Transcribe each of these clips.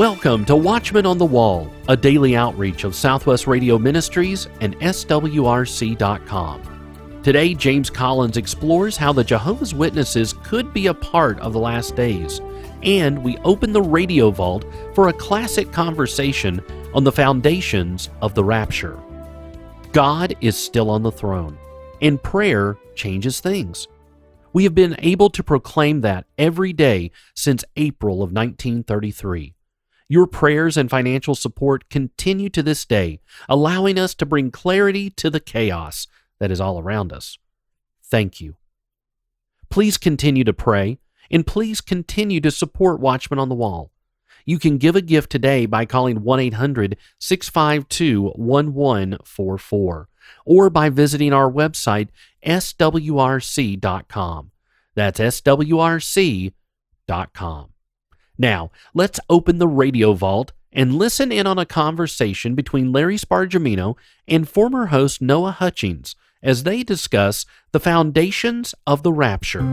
Welcome to Watchman on the Wall, a daily outreach of Southwest Radio Ministries and SWRC.com. Today, James Collins explores how the Jehovah's Witnesses could be a part of the last days, and we open the radio vault for a classic conversation on the foundations of the rapture. God is still on the throne, and prayer changes things. We have been able to proclaim that every day since April of 1933. Your prayers and financial support continue to this day, allowing us to bring clarity to the chaos that is all around us. Thank you. Please continue to pray, and please continue to support Watchmen on the Wall. You can give a gift today by calling 1 800 652 1144 or by visiting our website, swrc.com. That's swrc.com. Now, let's open the radio vault and listen in on a conversation between Larry Spargimino and former host Noah Hutchings as they discuss the foundations of the rapture.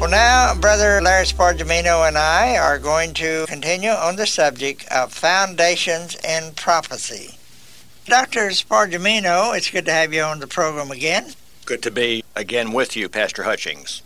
Well, now, Brother Larry Spargimino and I are going to continue on the subject of foundations in prophecy. Dr. Spargimino, it's good to have you on the program again. Good to be again with you, Pastor Hutchings.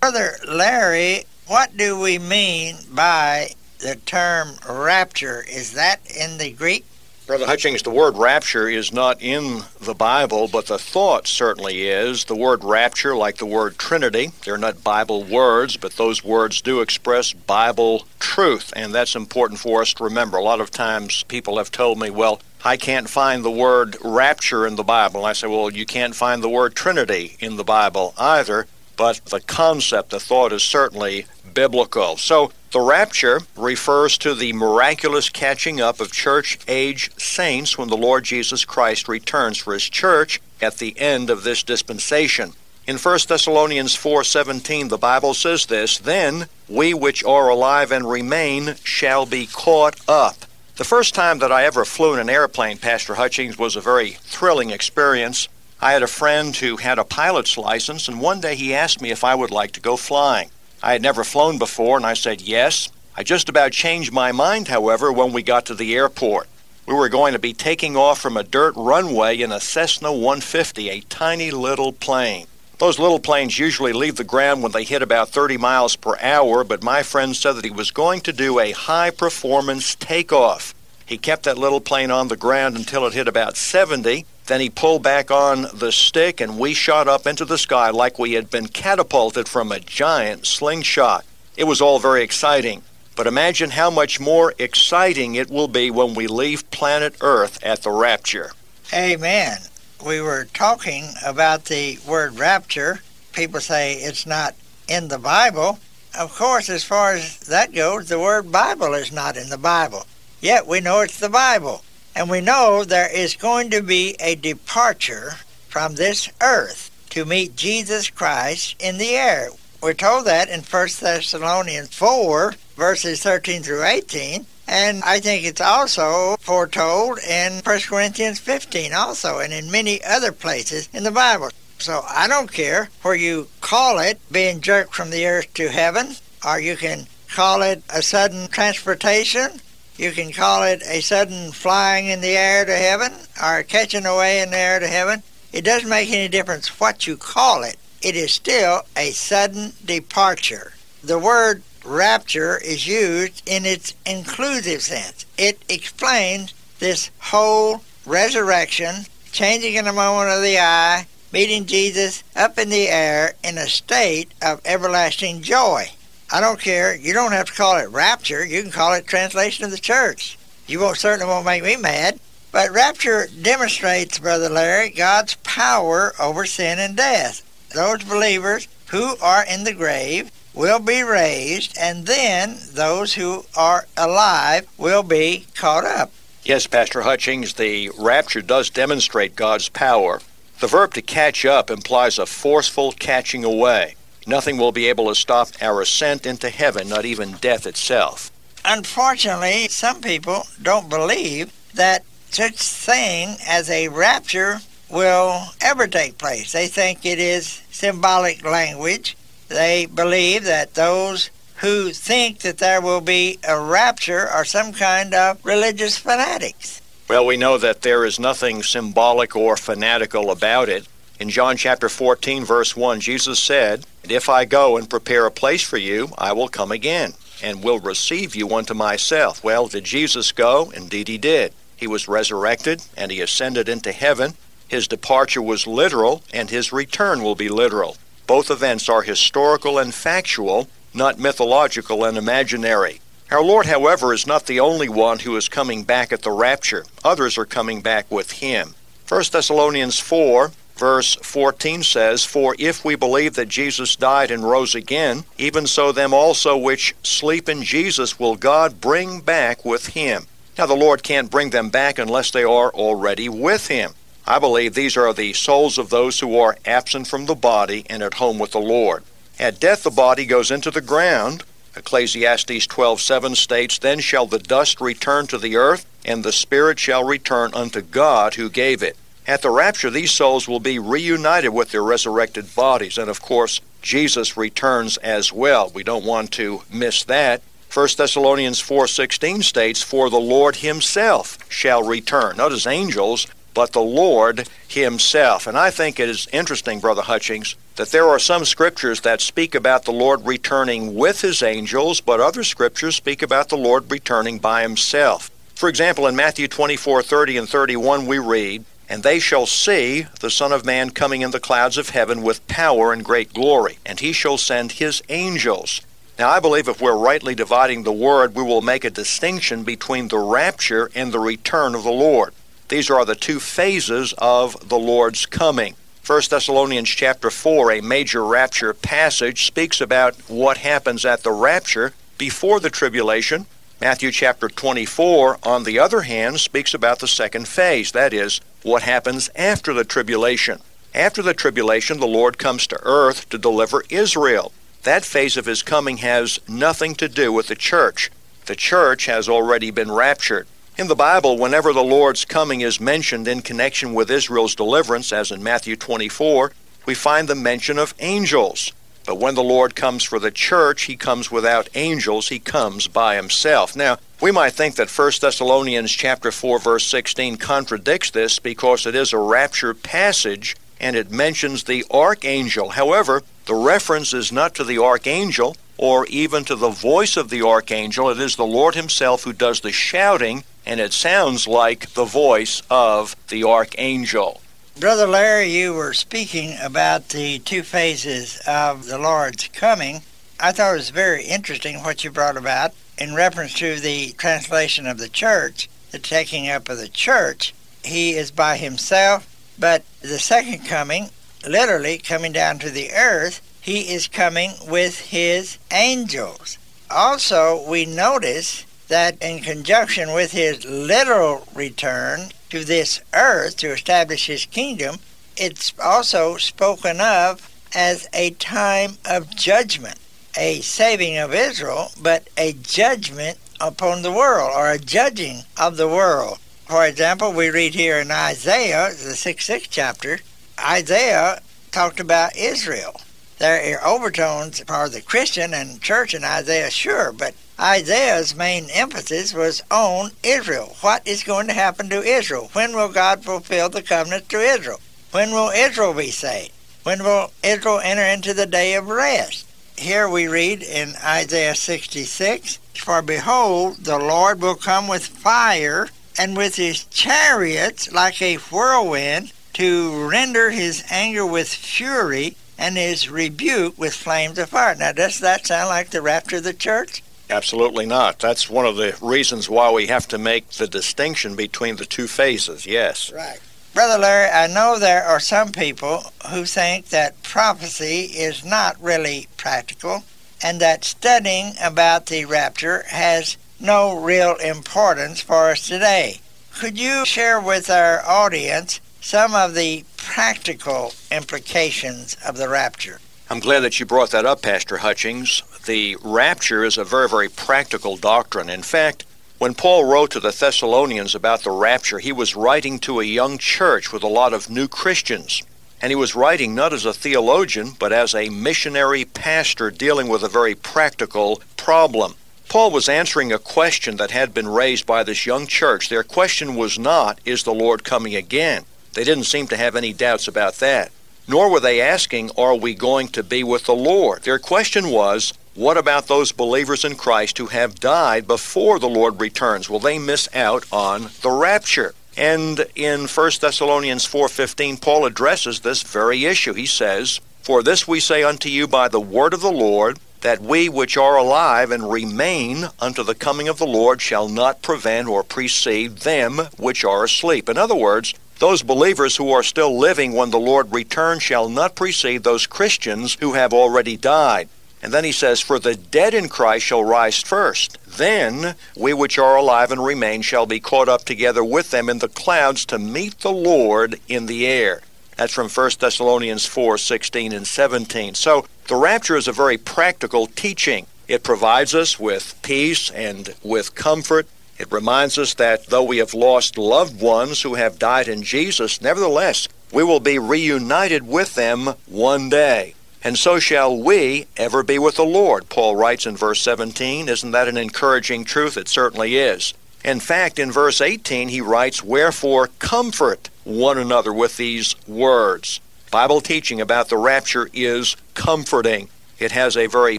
Brother Larry, what do we mean by the term rapture? Is that in the Greek? Brother Hutchings, the word rapture is not in the Bible, but the thought certainly is. The word rapture, like the word Trinity, they're not Bible words, but those words do express Bible truth, and that's important for us to remember. A lot of times people have told me, well, I can't find the word rapture in the Bible. And I say, well, you can't find the word Trinity in the Bible either but the concept, the thought is certainly biblical. So the rapture refers to the miraculous catching up of church age saints when the Lord Jesus Christ returns for his church at the end of this dispensation. In 1 Thessalonians 4:17 the Bible says this, then we which are alive and remain shall be caught up. The first time that I ever flew in an airplane, Pastor Hutchings, was a very thrilling experience. I had a friend who had a pilot's license, and one day he asked me if I would like to go flying. I had never flown before, and I said yes. I just about changed my mind, however, when we got to the airport. We were going to be taking off from a dirt runway in a Cessna 150, a tiny little plane. Those little planes usually leave the ground when they hit about 30 miles per hour, but my friend said that he was going to do a high performance takeoff. He kept that little plane on the ground until it hit about 70, then he pulled back on the stick, and we shot up into the sky like we had been catapulted from a giant slingshot. It was all very exciting. But imagine how much more exciting it will be when we leave planet Earth at the rapture. Amen. We were talking about the word rapture. People say it's not in the Bible. Of course, as far as that goes, the word Bible is not in the Bible. Yet we know it's the Bible. And we know there is going to be a departure from this earth to meet Jesus Christ in the air. We're told that in 1 Thessalonians 4, verses 13 through 18. And I think it's also foretold in 1 Corinthians 15 also, and in many other places in the Bible. So I don't care where you call it being jerked from the earth to heaven, or you can call it a sudden transportation, you can call it a sudden flying in the air to heaven or catching away in the air to heaven. It doesn't make any difference what you call it. It is still a sudden departure. The word rapture is used in its inclusive sense. It explains this whole resurrection, changing in a moment of the eye, meeting Jesus up in the air in a state of everlasting joy. I don't care. You don't have to call it rapture. You can call it translation of the church. You won't certainly won't make me mad. But rapture demonstrates, Brother Larry, God's power over sin and death. Those believers who are in the grave will be raised, and then those who are alive will be caught up. Yes, Pastor Hutchings, the rapture does demonstrate God's power. The verb to catch up implies a forceful catching away. Nothing will be able to stop our ascent into heaven, not even death itself. Unfortunately, some people don't believe that such thing as a rapture will ever take place. They think it is symbolic language. they believe that those who think that there will be a rapture are some kind of religious fanatics. Well, we know that there is nothing symbolic or fanatical about it. In John chapter 14, verse 1, Jesus said, And if I go and prepare a place for you, I will come again, and will receive you unto myself. Well, did Jesus go? Indeed, he did. He was resurrected, and he ascended into heaven. His departure was literal, and his return will be literal. Both events are historical and factual, not mythological and imaginary. Our Lord, however, is not the only one who is coming back at the rapture. Others are coming back with him. 1 Thessalonians 4 Verse 14 says, For if we believe that Jesus died and rose again, even so them also which sleep in Jesus will God bring back with him. Now, the Lord can't bring them back unless they are already with him. I believe these are the souls of those who are absent from the body and at home with the Lord. At death, the body goes into the ground. Ecclesiastes 12:7 states, Then shall the dust return to the earth, and the spirit shall return unto God who gave it. At the rapture, these souls will be reunited with their resurrected bodies. And of course, Jesus returns as well. We don't want to miss that. 1 Thessalonians 4:16 states, "For the Lord himself shall return." Not as angels, but the Lord himself. And I think it is interesting, brother Hutchings, that there are some scriptures that speak about the Lord returning with his angels, but other scriptures speak about the Lord returning by himself. For example, in Matthew 24:30 and 31 we read, and they shall see the Son of Man coming in the clouds of heaven with power and great glory, and he shall send his angels. Now, I believe if we're rightly dividing the word, we will make a distinction between the rapture and the return of the Lord. These are the two phases of the Lord's coming. 1 Thessalonians chapter 4, a major rapture passage, speaks about what happens at the rapture before the tribulation. Matthew chapter 24, on the other hand, speaks about the second phase, that is, what happens after the tribulation. After the tribulation, the Lord comes to earth to deliver Israel. That phase of his coming has nothing to do with the church. The church has already been raptured. In the Bible, whenever the Lord's coming is mentioned in connection with Israel's deliverance, as in Matthew 24, we find the mention of angels. But when the Lord comes for the church, he comes without angels, he comes by himself. Now, we might think that 1 Thessalonians chapter 4 verse 16 contradicts this because it is a rapture passage and it mentions the archangel. However, the reference is not to the archangel or even to the voice of the archangel. It is the Lord himself who does the shouting and it sounds like the voice of the archangel. Brother Larry, you were speaking about the two phases of the Lord's coming. I thought it was very interesting what you brought about in reference to the translation of the church, the taking up of the church, he is by himself, but the second coming, literally coming down to the earth, he is coming with his angels. Also, we notice that in conjunction with his literal return to this earth to establish his kingdom, it's also spoken of as a time of judgment a saving of Israel, but a judgment upon the world or a judging of the world. For example, we read here in Isaiah, the 66th chapter, Isaiah talked about Israel. There are overtones for the Christian and church in Isaiah, sure, but Isaiah's main emphasis was on Israel. What is going to happen to Israel? When will God fulfill the covenant to Israel? When will Israel be saved? When will Israel enter into the day of rest? here we read in Isaiah 66 For behold, the Lord will come with fire, and with his chariots like a whirlwind, to render his anger with fury, and is rebuked with flames of fire. Now, does that sound like the rapture of the church? Absolutely not. That's one of the reasons why we have to make the distinction between the two phases, yes. Right. Brother Larry, I know there are some people who think that prophecy is not really practical and that studying about the rapture has no real importance for us today. Could you share with our audience some of the practical implications of the rapture? I'm glad that you brought that up, Pastor Hutchings. The rapture is a very, very practical doctrine. In fact, when Paul wrote to the Thessalonians about the rapture, he was writing to a young church with a lot of new Christians. And he was writing not as a theologian, but as a missionary pastor dealing with a very practical problem. Paul was answering a question that had been raised by this young church. Their question was not, Is the Lord coming again? They didn't seem to have any doubts about that. Nor were they asking, Are we going to be with the Lord? Their question was, What about those believers in Christ who have died before the Lord returns? Will they miss out on the rapture? And in 1 Thessalonians 4:15 Paul addresses this very issue. He says, "For this we say unto you by the word of the Lord, that we which are alive and remain unto the coming of the Lord shall not prevent or precede them which are asleep." In other words, those believers who are still living when the Lord returns shall not precede those Christians who have already died. And then he says, For the dead in Christ shall rise first. Then we which are alive and remain shall be caught up together with them in the clouds to meet the Lord in the air. That's from 1 Thessalonians 4 16 and 17. So the rapture is a very practical teaching. It provides us with peace and with comfort. It reminds us that though we have lost loved ones who have died in Jesus, nevertheless, we will be reunited with them one day. And so shall we ever be with the Lord, Paul writes in verse 17. Isn't that an encouraging truth? It certainly is. In fact, in verse 18, he writes, Wherefore comfort one another with these words. Bible teaching about the rapture is comforting. It has a very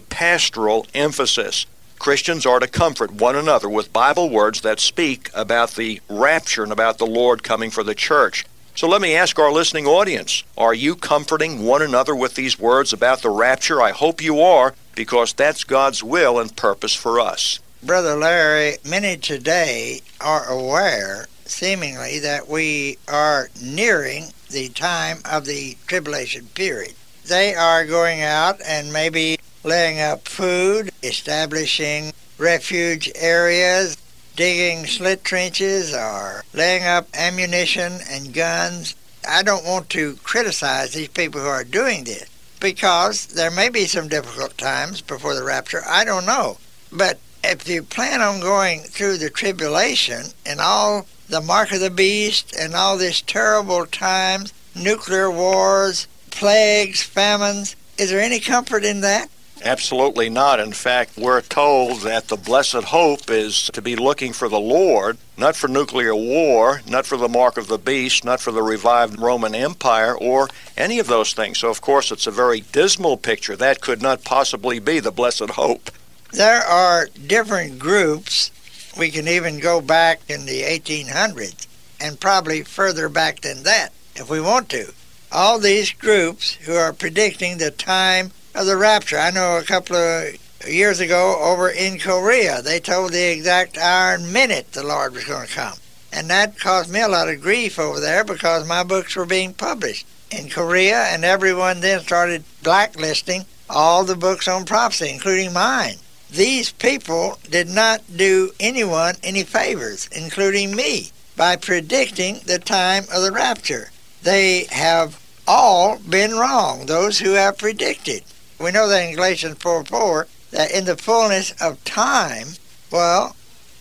pastoral emphasis. Christians are to comfort one another with Bible words that speak about the rapture and about the Lord coming for the church. So let me ask our listening audience Are you comforting one another with these words about the rapture? I hope you are, because that's God's will and purpose for us. Brother Larry, many today are aware, seemingly, that we are nearing the time of the tribulation period. They are going out and maybe laying up food, establishing refuge areas, digging slit trenches or laying up ammunition and guns. I don't want to criticize these people who are doing this because there may be some difficult times before the rapture. I don't know. But if you plan on going through the tribulation and all the mark of the beast and all these terrible times, nuclear wars, plagues, famines, is there any comfort in that? Absolutely not. In fact, we're told that the blessed hope is to be looking for the Lord, not for nuclear war, not for the mark of the beast, not for the revived Roman Empire, or any of those things. So, of course, it's a very dismal picture. That could not possibly be the blessed hope. There are different groups. We can even go back in the 1800s and probably further back than that if we want to. All these groups who are predicting the time of the rapture. I know a couple of years ago over in Korea, they told the exact hour and minute the Lord was going to come. And that caused me a lot of grief over there because my books were being published in Korea, and everyone then started blacklisting all the books on prophecy, including mine. These people did not do anyone any favors, including me, by predicting the time of the rapture. They have all been wrong, those who have predicted. We know that in Galatians 4 4, that in the fullness of time, well,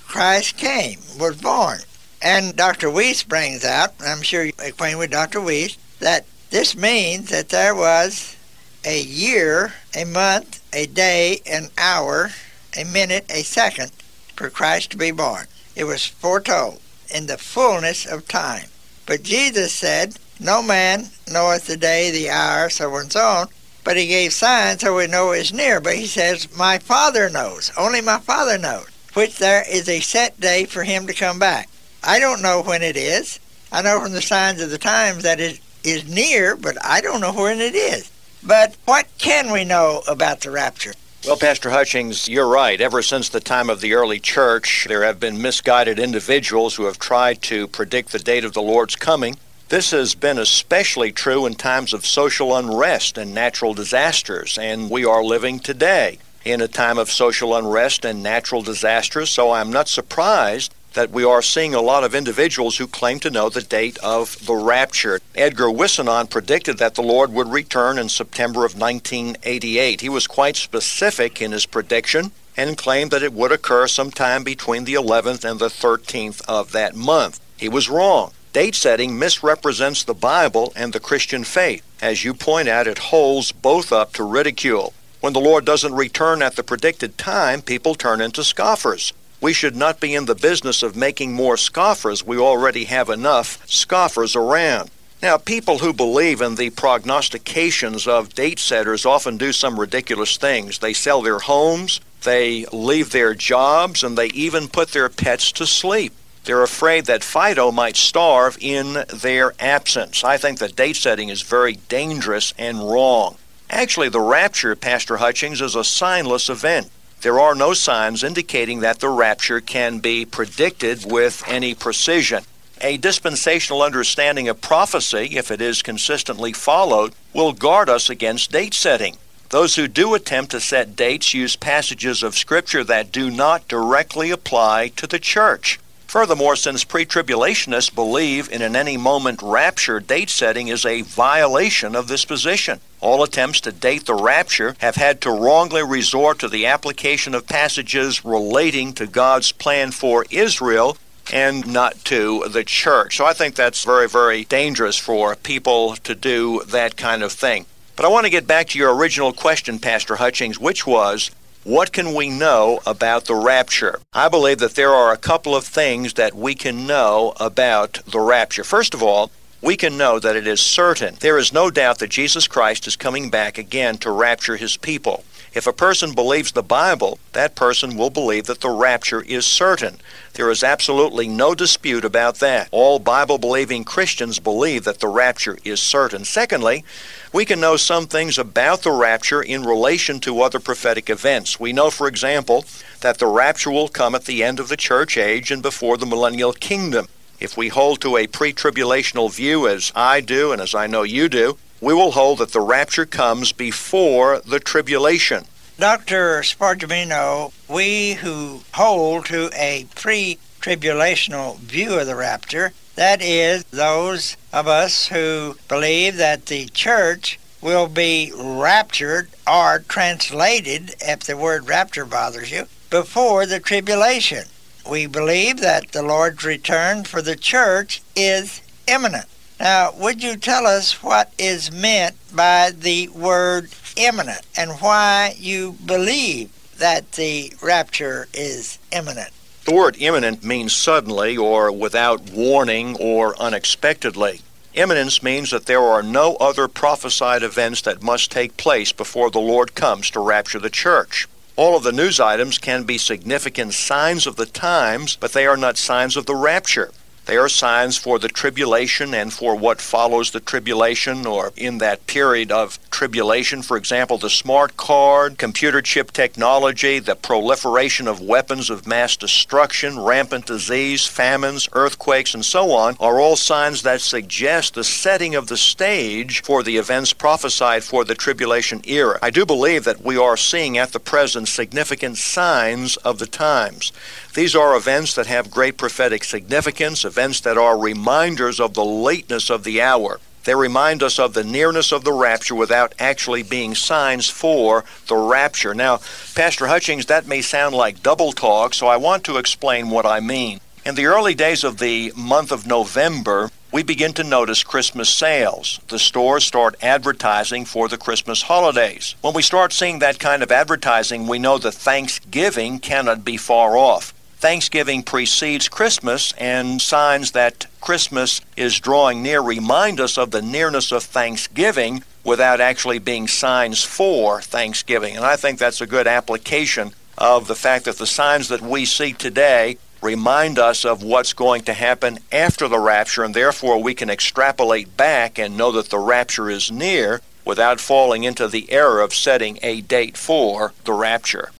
Christ came, was born. And Dr. Wuest brings out, I'm sure you're acquainted with Dr. Wuest, that this means that there was a year, a month, a day, an hour, a minute, a second for Christ to be born. It was foretold in the fullness of time. But Jesus said, No man knoweth the day, the hour, so on and so on, but he gave signs so we know it's near. But he says, My Father knows. Only my Father knows. Which there is a set day for him to come back. I don't know when it is. I know from the signs of the times that it is near, but I don't know when it is. But what can we know about the rapture? Well, Pastor Hutchings, you're right. Ever since the time of the early church, there have been misguided individuals who have tried to predict the date of the Lord's coming. This has been especially true in times of social unrest and natural disasters, and we are living today in a time of social unrest and natural disasters, so I'm not surprised that we are seeing a lot of individuals who claim to know the date of the rapture. Edgar Whisenant predicted that the Lord would return in September of 1988. He was quite specific in his prediction and claimed that it would occur sometime between the 11th and the 13th of that month. He was wrong. Date setting misrepresents the Bible and the Christian faith. As you point out, it holds both up to ridicule. When the Lord doesn't return at the predicted time, people turn into scoffers. We should not be in the business of making more scoffers. We already have enough scoffers around. Now, people who believe in the prognostications of date setters often do some ridiculous things. They sell their homes, they leave their jobs, and they even put their pets to sleep. They're afraid that Fido might starve in their absence. I think that date setting is very dangerous and wrong. Actually, the rapture, Pastor Hutchings, is a signless event. There are no signs indicating that the rapture can be predicted with any precision. A dispensational understanding of prophecy, if it is consistently followed, will guard us against date setting. Those who do attempt to set dates use passages of Scripture that do not directly apply to the church. Furthermore, since pre tribulationists believe in an any moment rapture, date setting is a violation of this position. All attempts to date the rapture have had to wrongly resort to the application of passages relating to God's plan for Israel and not to the church. So I think that's very, very dangerous for people to do that kind of thing. But I want to get back to your original question, Pastor Hutchings, which was what can we know about the rapture? I believe that there are a couple of things that we can know about the rapture. First of all, we can know that it is certain. There is no doubt that Jesus Christ is coming back again to rapture his people. If a person believes the Bible, that person will believe that the rapture is certain. There is absolutely no dispute about that. All Bible believing Christians believe that the rapture is certain. Secondly, we can know some things about the rapture in relation to other prophetic events. We know, for example, that the rapture will come at the end of the church age and before the millennial kingdom. If we hold to a pre tribulational view, as I do and as I know you do, we will hold that the rapture comes before the tribulation. Dr. Spargimino, we who hold to a pre tribulational view of the rapture, that is, those of us who believe that the church will be raptured or translated, if the word rapture bothers you, before the tribulation. We believe that the Lord's return for the church is imminent. Now, would you tell us what is meant by the word imminent and why you believe that the rapture is imminent? The word imminent means suddenly or without warning or unexpectedly. Imminence means that there are no other prophesied events that must take place before the Lord comes to rapture the church. All of the news items can be significant signs of the times, but they are not signs of the rapture. They are signs for the tribulation and for what follows the tribulation or in that period of tribulation. For example, the smart card, computer chip technology, the proliferation of weapons of mass destruction, rampant disease, famines, earthquakes, and so on are all signs that suggest the setting of the stage for the events prophesied for the tribulation era. I do believe that we are seeing at the present significant signs of the times. These are events that have great prophetic significance, events that are reminders of the lateness of the hour. They remind us of the nearness of the rapture without actually being signs for the rapture. Now, Pastor Hutchings, that may sound like double talk, so I want to explain what I mean. In the early days of the month of November, we begin to notice Christmas sales. The stores start advertising for the Christmas holidays. When we start seeing that kind of advertising, we know that Thanksgiving cannot be far off. Thanksgiving precedes Christmas, and signs that Christmas is drawing near remind us of the nearness of Thanksgiving without actually being signs for Thanksgiving. And I think that's a good application of the fact that the signs that we see today remind us of what's going to happen after the rapture, and therefore we can extrapolate back and know that the rapture is near without falling into the error of setting a date for the rapture.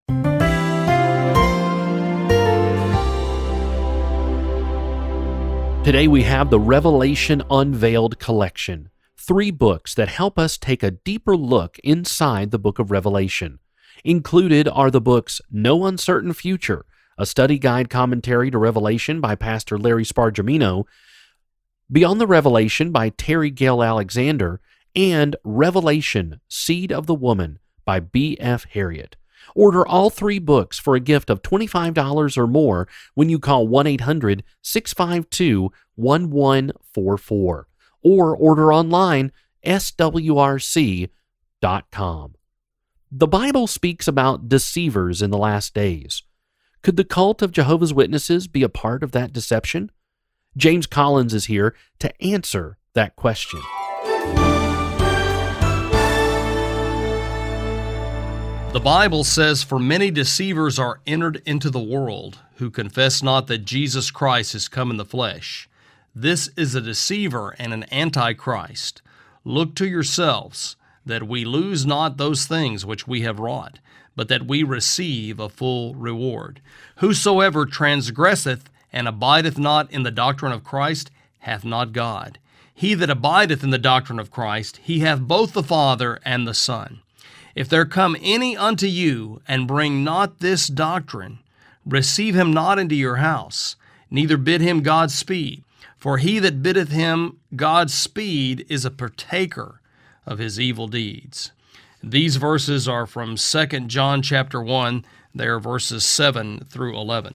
Today we have the Revelation Unveiled collection, three books that help us take a deeper look inside the book of Revelation. Included are the books No Uncertain Future, a study guide commentary to Revelation by Pastor Larry Spargimino, Beyond the Revelation by Terry Gale Alexander, and Revelation Seed of the Woman by B.F. Harriet. Order all three books for a gift of $25 or more when you call 1 800 652 1144 or order online swrc.com. The Bible speaks about deceivers in the last days. Could the cult of Jehovah's Witnesses be a part of that deception? James Collins is here to answer that question. The Bible says, For many deceivers are entered into the world, who confess not that Jesus Christ is come in the flesh. This is a deceiver and an antichrist. Look to yourselves, that we lose not those things which we have wrought, but that we receive a full reward. Whosoever transgresseth and abideth not in the doctrine of Christ hath not God. He that abideth in the doctrine of Christ, he hath both the Father and the Son. If there come any unto you and bring not this doctrine, receive him not into your house, neither bid him God speed. For he that biddeth him God speed is a partaker of his evil deeds. These verses are from 2 John chapter 1, they are verses 7 through 11.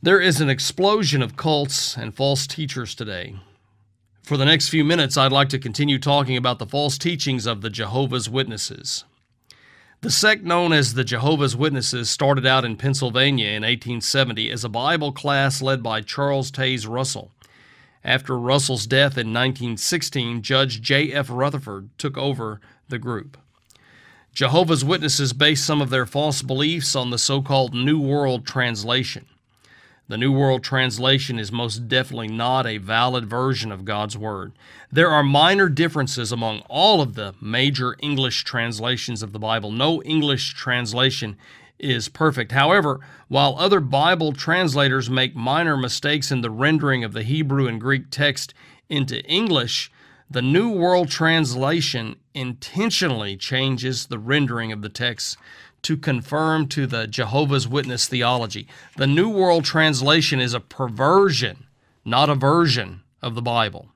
There is an explosion of cults and false teachers today. For the next few minutes, I'd like to continue talking about the false teachings of the Jehovah's Witnesses. The sect known as the Jehovah's Witnesses started out in Pennsylvania in 1870 as a Bible class led by Charles Taze Russell. After Russell's death in 1916, Judge J.F. Rutherford took over the group. Jehovah's Witnesses base some of their false beliefs on the so called New World Translation. The New World Translation is most definitely not a valid version of God's Word. There are minor differences among all of the major English translations of the Bible. No English translation is perfect. However, while other Bible translators make minor mistakes in the rendering of the Hebrew and Greek text into English, the New World Translation intentionally changes the rendering of the text to confirm to the Jehovah's Witness theology. The New World Translation is a perversion, not a version of the Bible.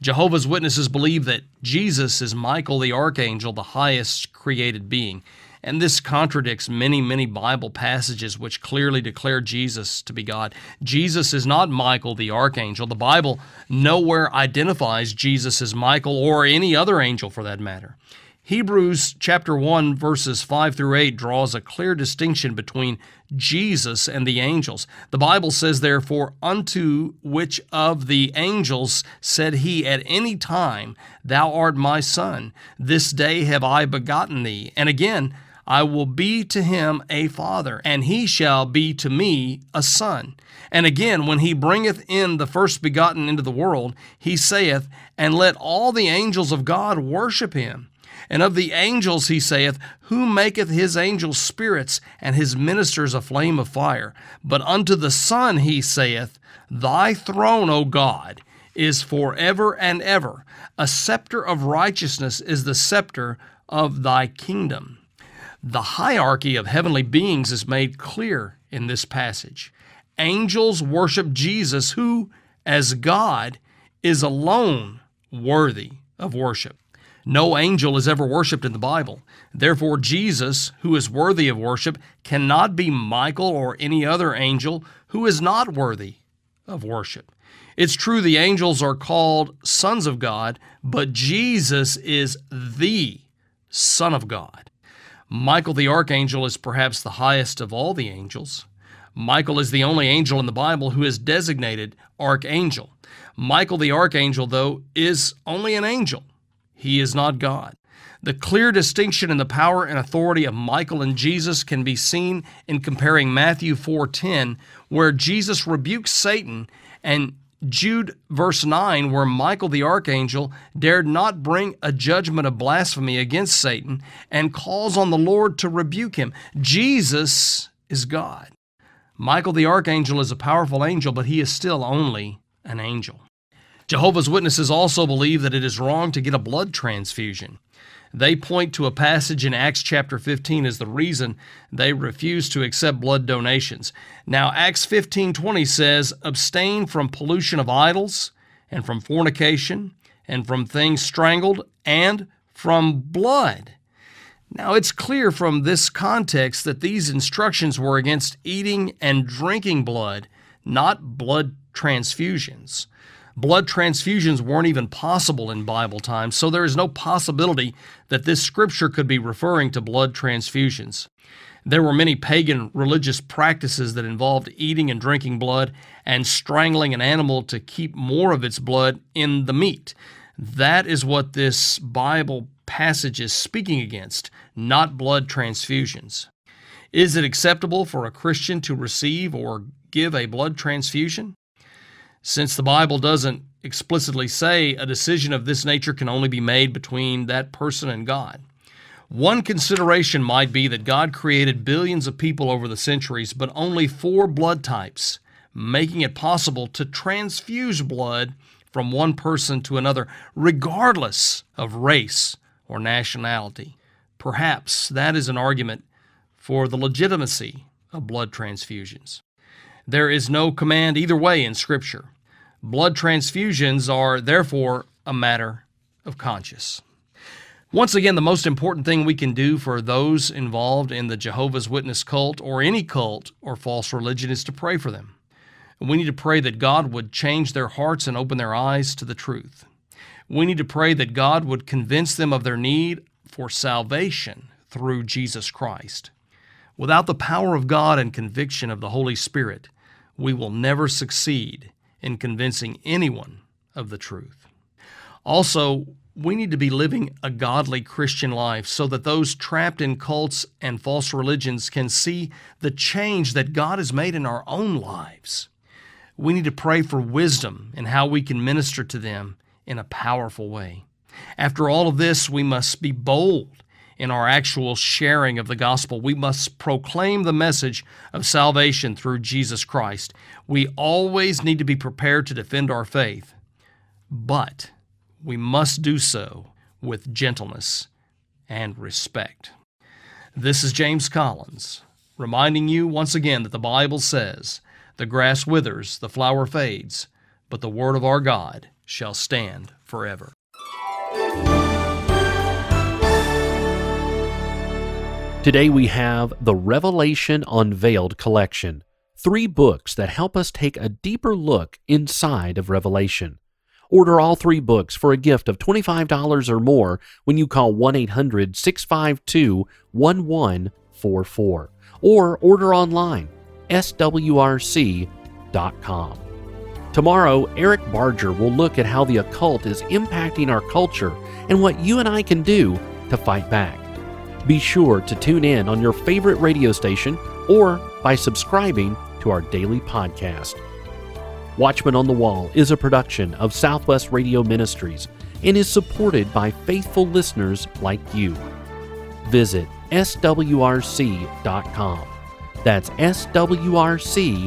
Jehovah's Witnesses believe that Jesus is Michael the Archangel, the highest created being. And this contradicts many, many Bible passages which clearly declare Jesus to be God. Jesus is not Michael the archangel. The Bible nowhere identifies Jesus as Michael or any other angel for that matter. Hebrews chapter 1 verses 5 through 8 draws a clear distinction between Jesus and the angels. The Bible says therefore unto which of the angels said he at any time thou art my son this day have I begotten thee and again I will be to him a father, and he shall be to me a son. And again, when he bringeth in the first begotten into the world, he saith, And let all the angels of God worship him. And of the angels he saith, Who maketh his angels spirits, and his ministers a flame of fire? But unto the Son he saith, Thy throne, O God, is forever and ever. A scepter of righteousness is the scepter of thy kingdom. The hierarchy of heavenly beings is made clear in this passage. Angels worship Jesus, who, as God, is alone worthy of worship. No angel is ever worshiped in the Bible. Therefore, Jesus, who is worthy of worship, cannot be Michael or any other angel who is not worthy of worship. It's true the angels are called sons of God, but Jesus is the Son of God. Michael the archangel is perhaps the highest of all the angels. Michael is the only angel in the Bible who is designated archangel. Michael the archangel, though, is only an angel. He is not God. The clear distinction in the power and authority of Michael and Jesus can be seen in comparing Matthew 4:10 where Jesus rebukes Satan and Jude verse 9 where Michael the archangel dared not bring a judgment of blasphemy against Satan and calls on the Lord to rebuke him. Jesus is God. Michael the archangel is a powerful angel, but he is still only an angel. Jehovah's Witnesses also believe that it is wrong to get a blood transfusion. They point to a passage in Acts chapter 15 as the reason they refuse to accept blood donations. Now, Acts 15:20 says, "Abstain from pollution of idols, and from fornication, and from things strangled, and from blood." Now, it's clear from this context that these instructions were against eating and drinking blood, not blood transfusions. Blood transfusions weren't even possible in Bible times, so there is no possibility that this scripture could be referring to blood transfusions. There were many pagan religious practices that involved eating and drinking blood and strangling an animal to keep more of its blood in the meat. That is what this Bible passage is speaking against, not blood transfusions. Is it acceptable for a Christian to receive or give a blood transfusion? Since the Bible doesn't explicitly say a decision of this nature can only be made between that person and God. One consideration might be that God created billions of people over the centuries, but only four blood types, making it possible to transfuse blood from one person to another, regardless of race or nationality. Perhaps that is an argument for the legitimacy of blood transfusions. There is no command either way in Scripture. Blood transfusions are therefore a matter of conscience. Once again, the most important thing we can do for those involved in the Jehovah's Witness cult or any cult or false religion is to pray for them. We need to pray that God would change their hearts and open their eyes to the truth. We need to pray that God would convince them of their need for salvation through Jesus Christ. Without the power of God and conviction of the Holy Spirit, we will never succeed in convincing anyone of the truth. Also, we need to be living a godly Christian life so that those trapped in cults and false religions can see the change that God has made in our own lives. We need to pray for wisdom in how we can minister to them in a powerful way. After all of this, we must be bold in our actual sharing of the gospel. We must proclaim the message of salvation through Jesus Christ. We always need to be prepared to defend our faith, but we must do so with gentleness and respect. This is James Collins, reminding you once again that the Bible says, The grass withers, the flower fades, but the word of our God shall stand forever. Today we have the Revelation Unveiled collection, three books that help us take a deeper look inside of Revelation. Order all three books for a gift of $25 or more when you call 1 800 652 1144 or order online swrc.com. Tomorrow, Eric Barger will look at how the occult is impacting our culture and what you and I can do to fight back. Be sure to tune in on your favorite radio station or by subscribing to our daily podcast. Watchman on the Wall is a production of Southwest Radio Ministries and is supported by faithful listeners like you. Visit swrc.com. That's swrc.com.